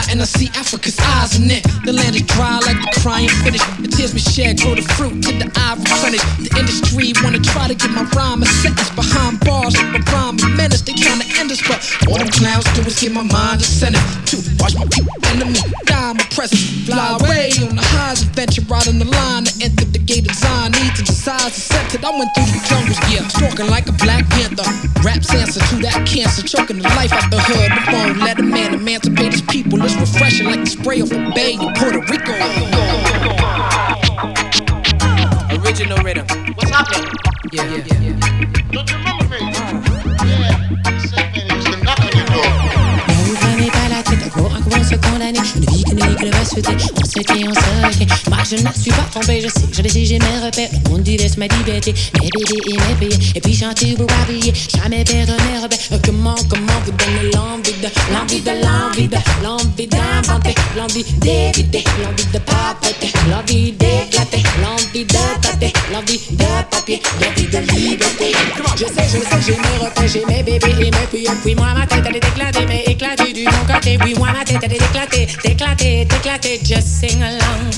sky and I see Africa's eyes in it. The land is dry like the crying finish. The tears we shed grow the fruit to the eye replenish. The industry wanna try to get my rhyme a sentence behind bars. My rhyme a menace, they trying to end us, but all them clowns do is get my mind ascending. To watch my enemy die my presence. Fly away on the highs adventure, right on the line to enter the gate of Zion. Needs and accepted. I went through the jungles, yeah, stalking like a black panther. Rap's answer to that cancer, choking the life out the hood. The phone, let a man refreshing like the spray off a bay in Puerto Rico. Original rhythm. What's happening? Yeah, yeah, yeah. yeah. Don't you remember me? Uh, yeah. you said planetayla tek akıl akıl olsa kolanı je ne suis pas trompé, je sais, je sais, j'ai mes repères. Le monde dit laisse ma liberté, mes bébés et mes payés. Et puis chanter, vous briller, jamais perdre mes repères. Euh, Comment, comment vous donner l'envie de, l'envie de, l'envie de, l'envie d'inventer, l'envie d'éviter, l'envie de papoter, l'envie d'éclater, l'envie de tâter, l'envie de papier, l'envie de liberté. Je sais, je sais, j'ai mes repères, j'ai mes bébés et mes filles. Puis moi, ma tête, elle est éclatée, éclatée du bon côté. Oui, moi, ma tête, elle est éclatée, éclatée, éclatée. Just sing along.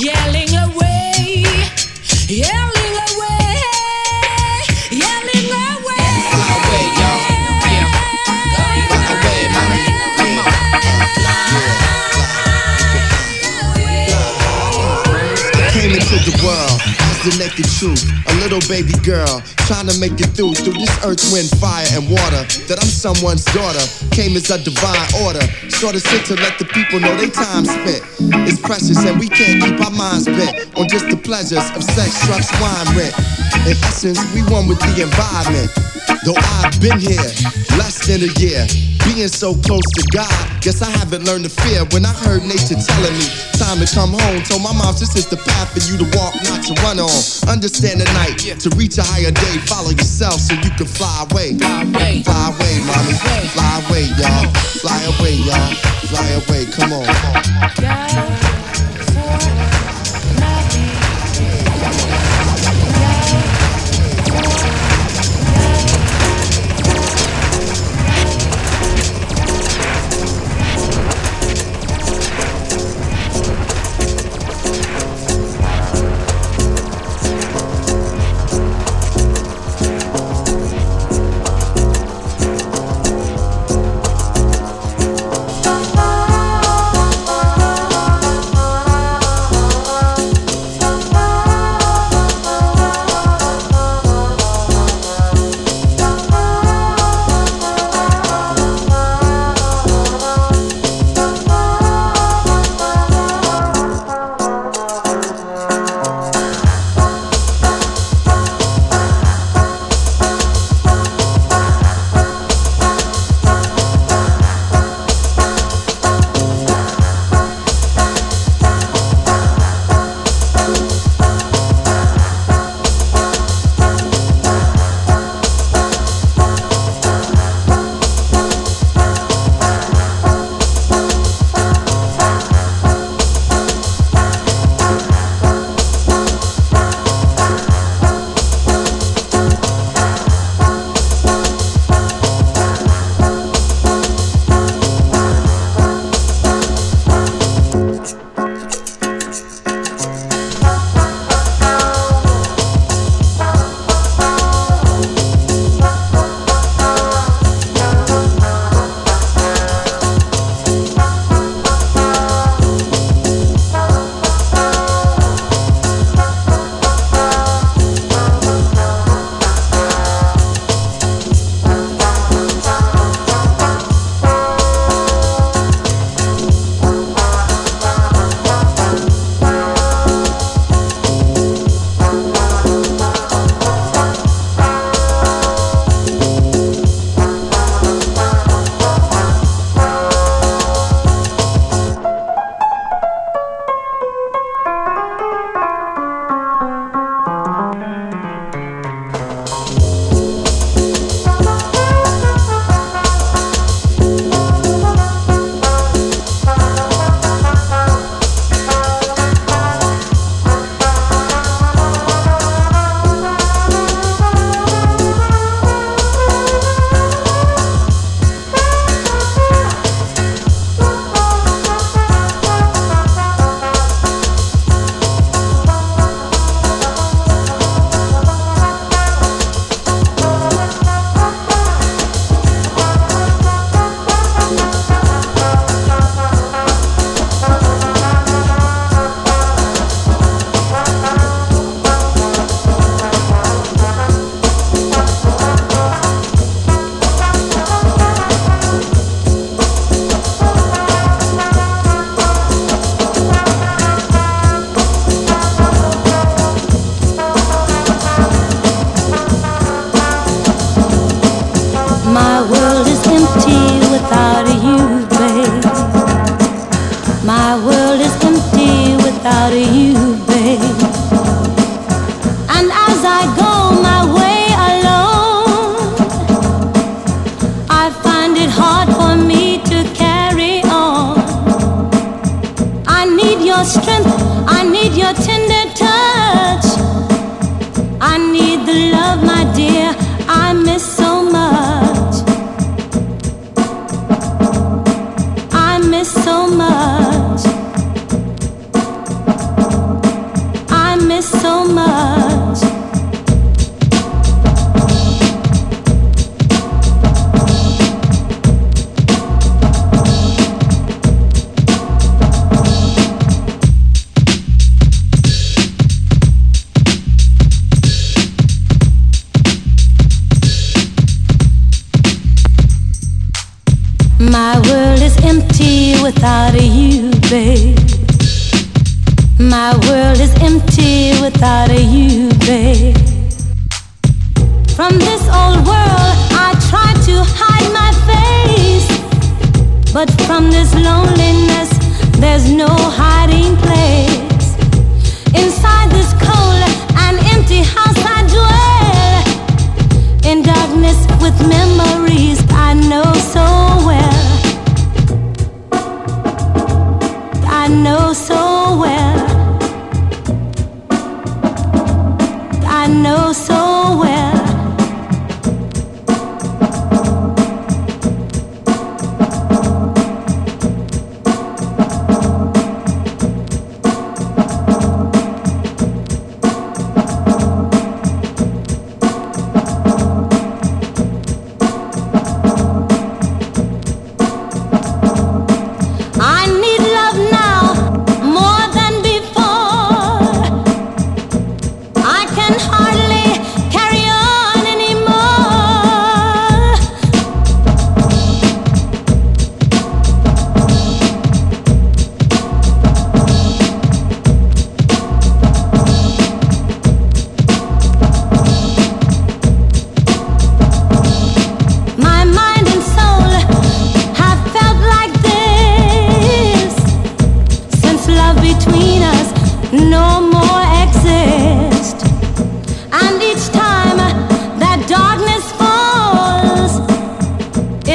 Yelling away, yelling a little baby girl trying to make it through through this earth, wind, fire, and water. That I'm someone's daughter, came as a divine order. Sort of sent to let the people know they time spent is precious, and we can't keep our minds bent on just the pleasures of sex, drugs, wine, rent. In essence, we one with the environment. Though I've been here less than a year, being so close to God, guess I haven't learned to fear. When I heard nature telling me time to come home, told my mom this is the path for you to walk, not to run on. Understand the night to reach a higher day. Follow yourself so you can fly away. Fly away. Fly away, mommy. Fly away, y'all. Fly away, y'all. Fly away. Come on. Thank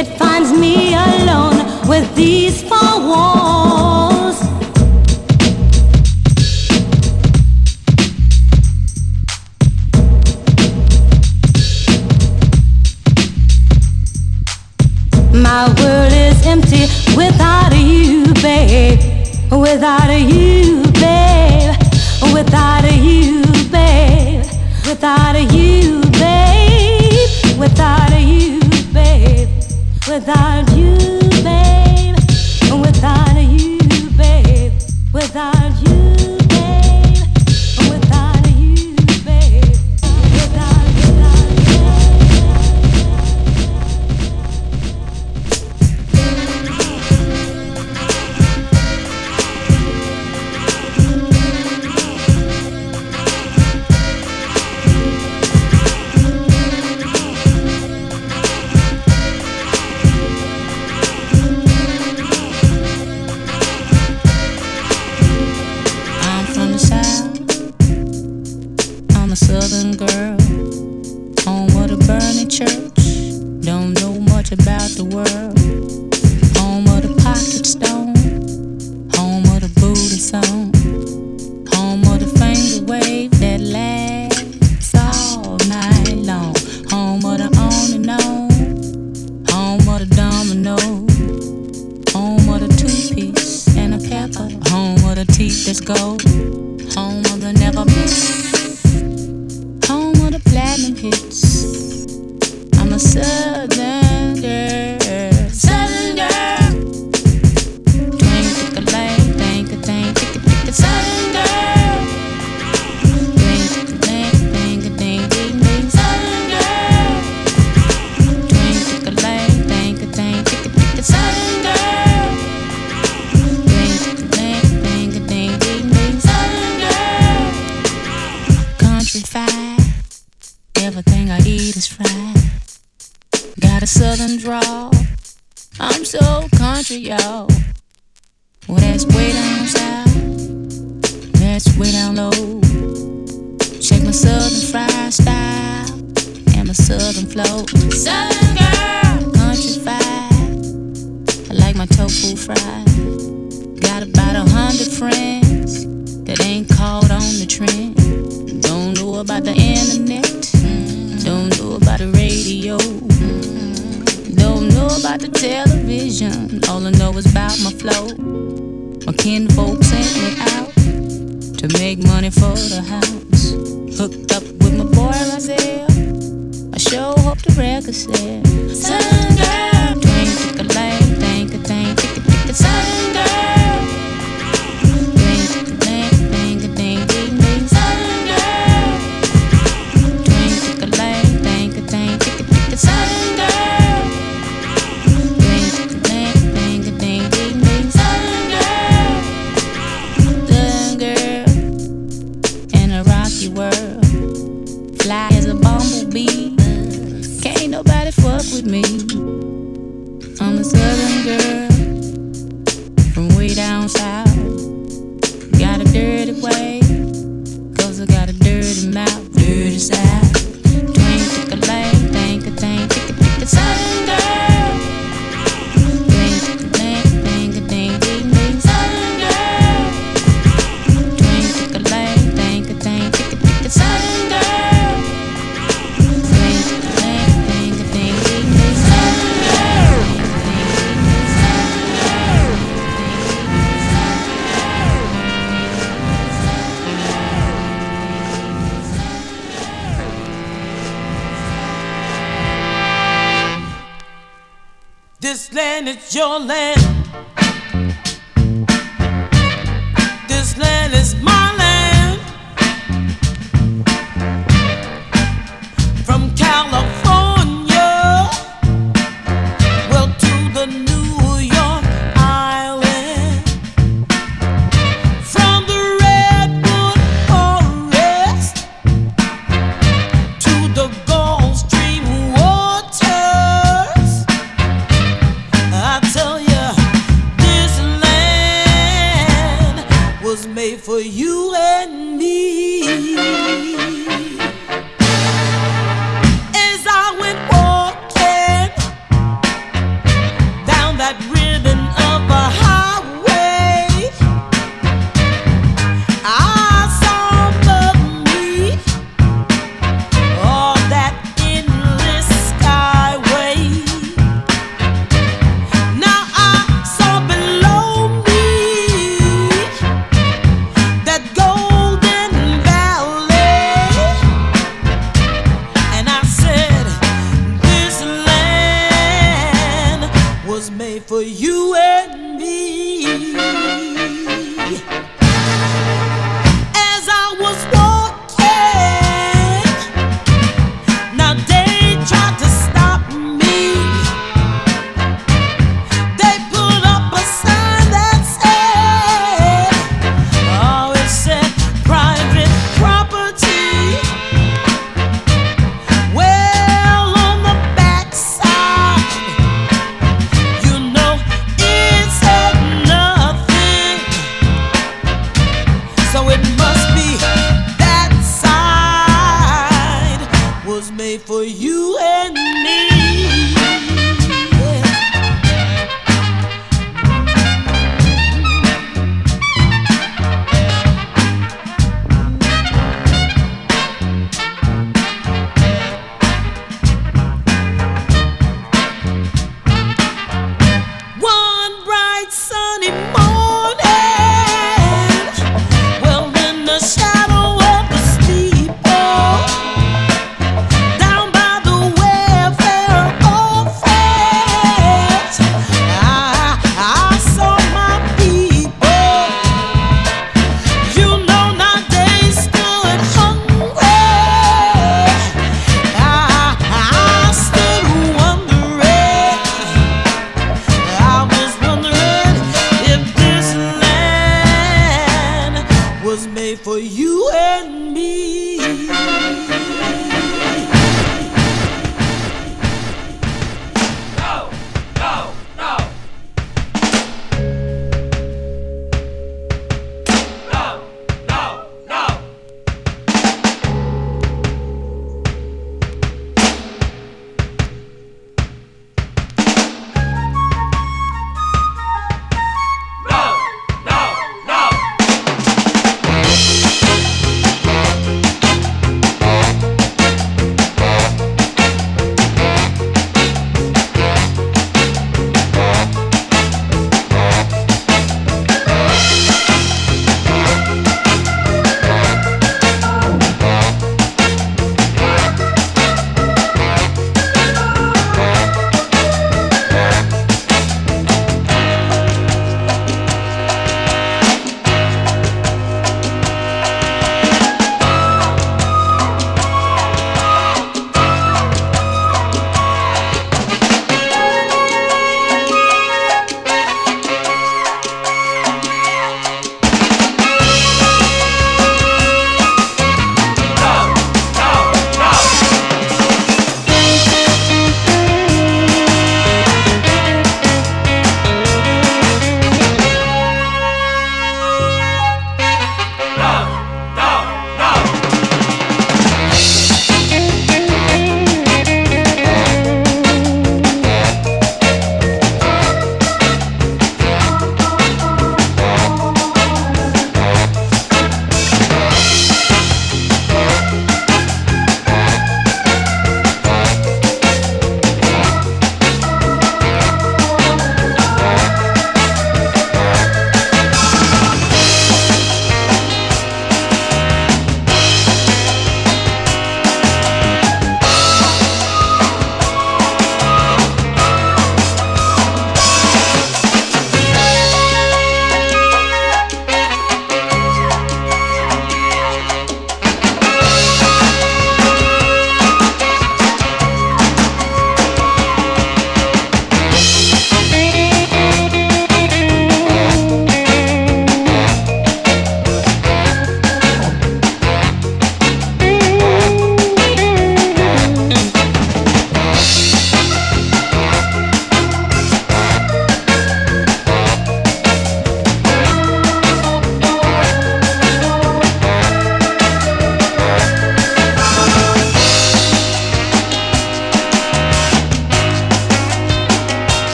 it fine.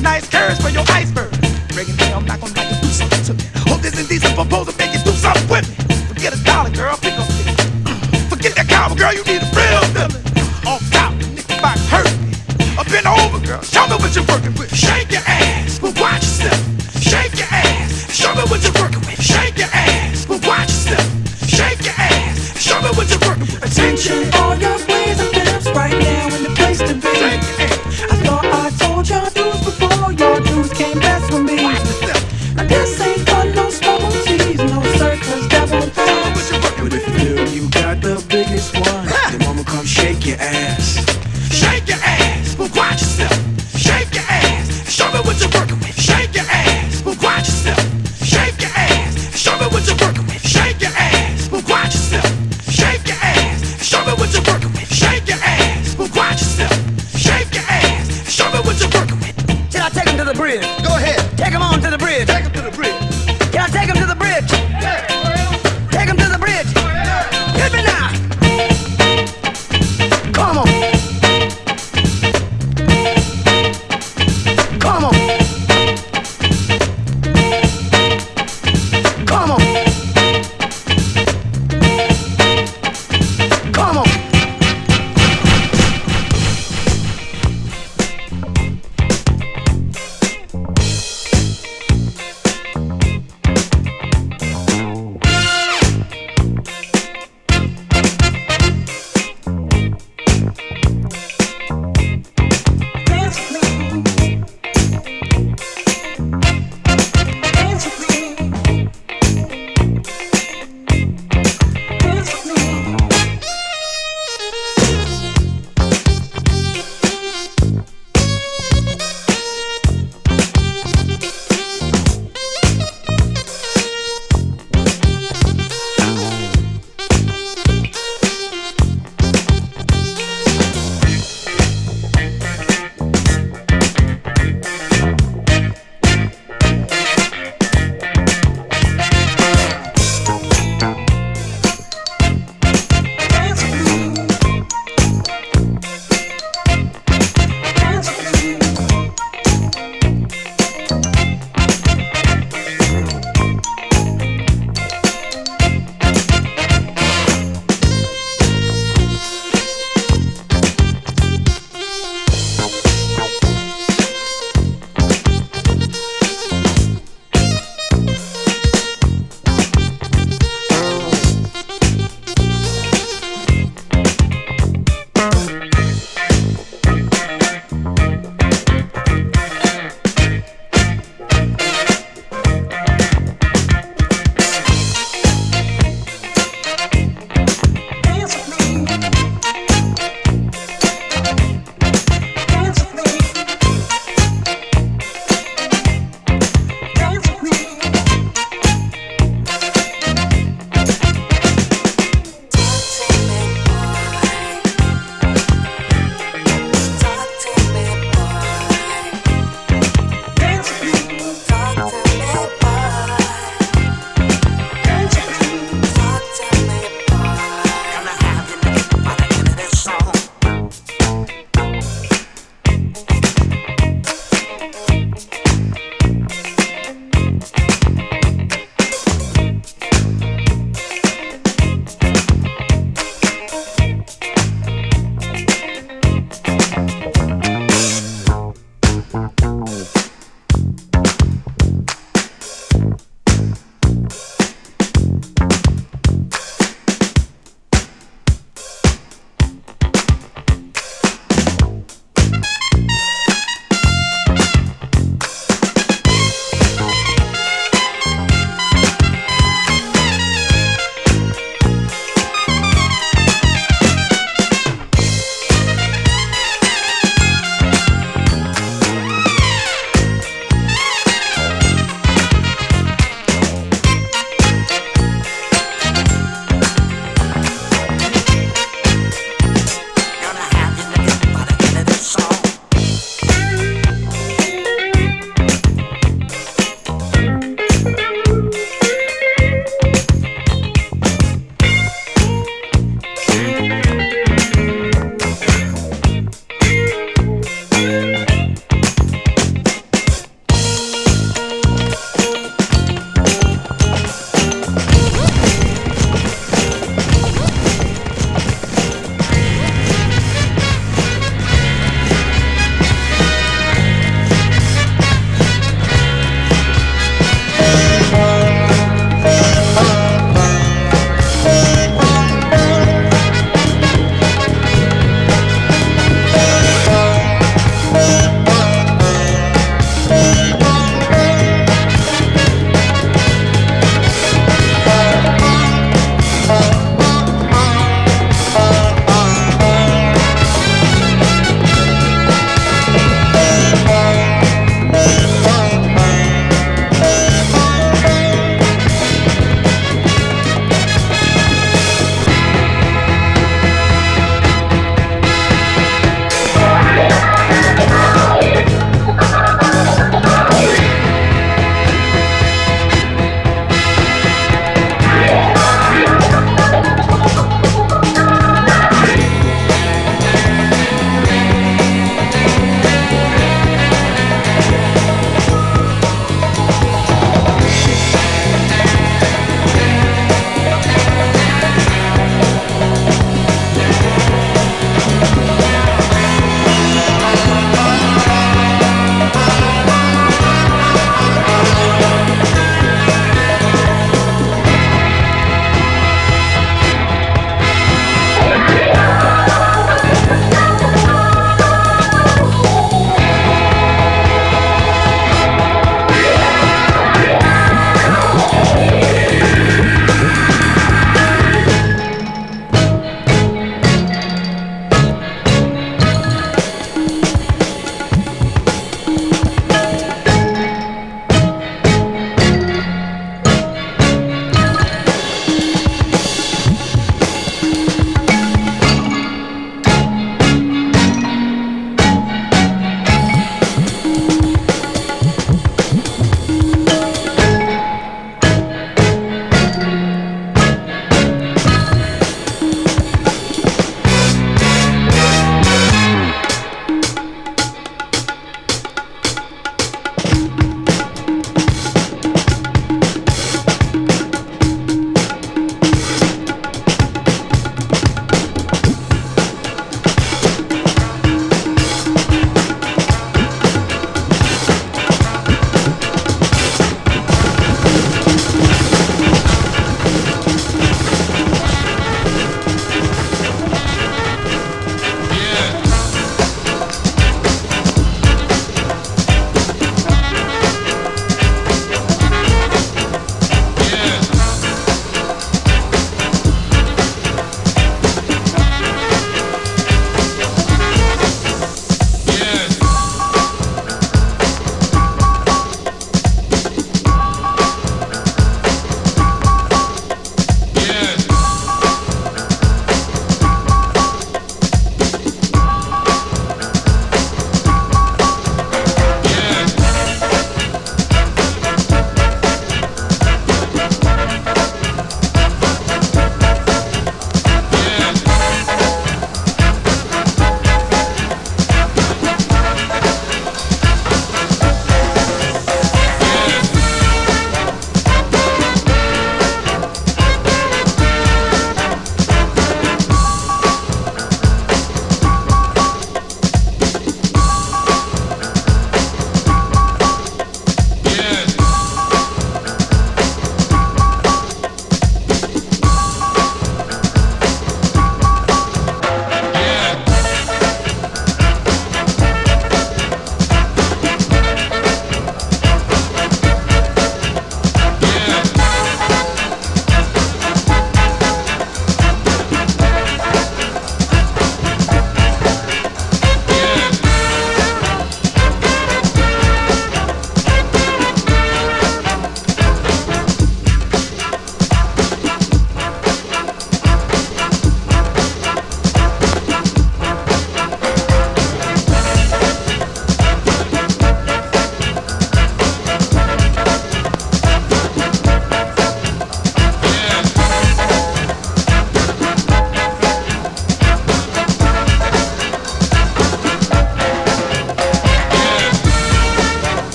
Nice curves for your iceberg.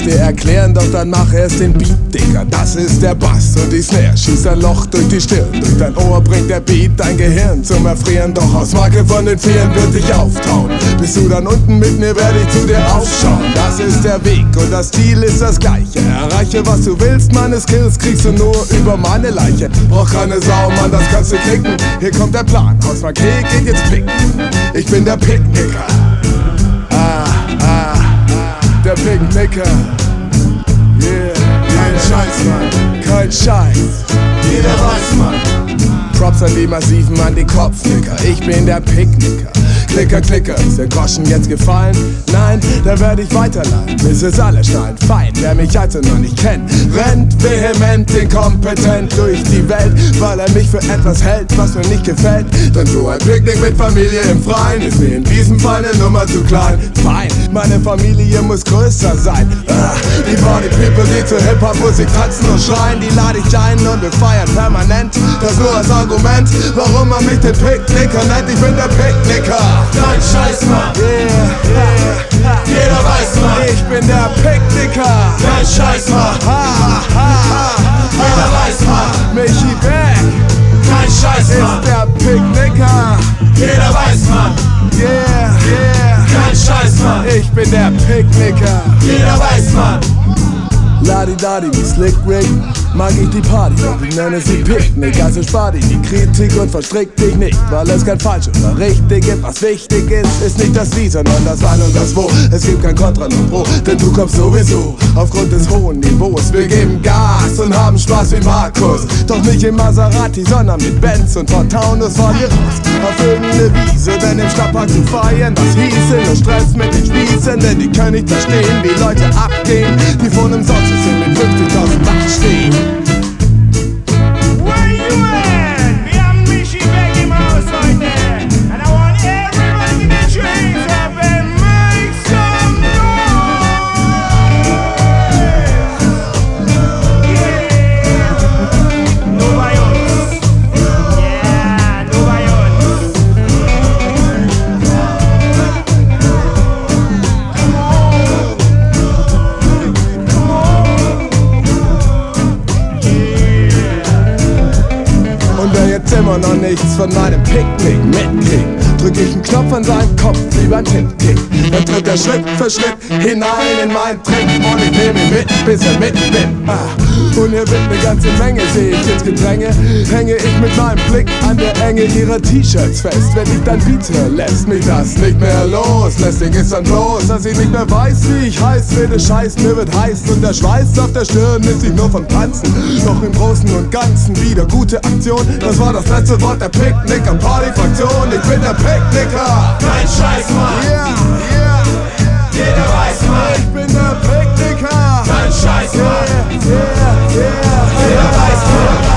Dir erklären, doch dann mach erst den Beat, Dicker. Das ist der Bass und die Snare schießt ein Loch durch die Stirn. Durch dein Ohr bringt der Beat dein Gehirn zum Erfrieren. Doch aus Marke von den Vieren wird dich auftauen. Bist du dann unten mit mir, werde ich zu dir aufschauen. Das ist der Weg und das Ziel ist das gleiche. Erreiche, was du willst, meine Skills kriegst du nur über meine Leiche. Brauch keine Sau, Mann, das kannst du klicken. Hier kommt der Plan, aus Paket geht jetzt picken. Ich bin der Picknicker. Der Picknicker. Yeah, kein Scheiß, Mann, kein Scheiß. Jeder weiß, Mann. Props an die massiven, an die Kopfnicker. Ich bin der Picknicker. Klicker, Klicker, ist der Groschen jetzt gefallen? Nein, da werde ich weiterleihen, bis es alle schnallen. Fein, wer mich also noch nicht kennt, rennt vehement, inkompetent durch die Welt, weil er mich für etwas hält, was mir nicht gefällt. Denn so ein Picknick mit Familie im Freien ist mir in diesem Fall eine Nummer zu klein. Fein, meine Familie muss größer sein. Ah, die Party People, die zur Hip-Hop-Musik tanzen und schreien, die lade ich ein und wir feiern permanent. Das nur als Argument, warum man mich den Picknicker nennt. Ich bin der Picknicker. Kein Scheiß, Mann. Yeah, yeah. Jeder weiß, Mann. Ich bin der Picknicker. Kein Scheiß, Mann. Ha, ha, Jeder weiß, Mann. Michi Beck Kein Scheiß, ist der Picknicker. Jeder weiß, Mann. Yeah, yeah. Kein Scheiß, Mann. Ich bin der Picknicker. Jeder weiß, Mann. Ladi-Dadi wie Slick Rick mag ich die Party und ich nenne sie Picknick. Also spar dir die Kritik und verstrick dich nicht, weil es kein falsch oder richtig gibt. Was wichtig ist, ist nicht das Wie, sondern das Wann und das Wo. Es gibt kein Kontra nur Pro, denn du kommst sowieso aufgrund des hohen Niveaus. Wir geben Gas und haben Spaß wie Markus. Doch nicht im Maserati, sondern mit Benz und von Taunus fahren wir raus. Auf irgendeine Wiese, denn im Stadtpark zu feiern, was hieße nur Stress mit den Spießen, denn die können nicht verstehen, wie Leute abgehen, die vor einem Sonst sind mit 50.000 Watt stehen. Nichts von meinem Picknick mitkriegt, drück ich einen Knopf an seinen Kopf wie beim Tippkick. Dann tritt er Schritt für Schritt hinein in meinen Trick und ich nehme ihn mit, bis er mit bin. Ah. Und hier wird eine ganze Menge, sehe ich ins Gedränge, hänge ich mit meinem Blick an der Enge ihrer T-Shirts fest. Wenn ich dann höre, lässt mich das nicht mehr los. Lästig ist dann bloß, dass ich nicht mehr weiß, wie ich heiß werde. Scheiß, mir wird heiß und der Schweiß auf der Stirn ist nicht nur vom Tanzen. Doch im Großen und Ganzen wieder gute Aktion. Das war das letzte Wort der Picknick am Partyfraktion. Ich bin der Picknicker. Kein Scheiß, Mann. Yeah, yeah. Jeder weiß, Mann. Ich bin der Picknicker. Kein Scheiß, Mann. yeah, yeah. Yes, sir.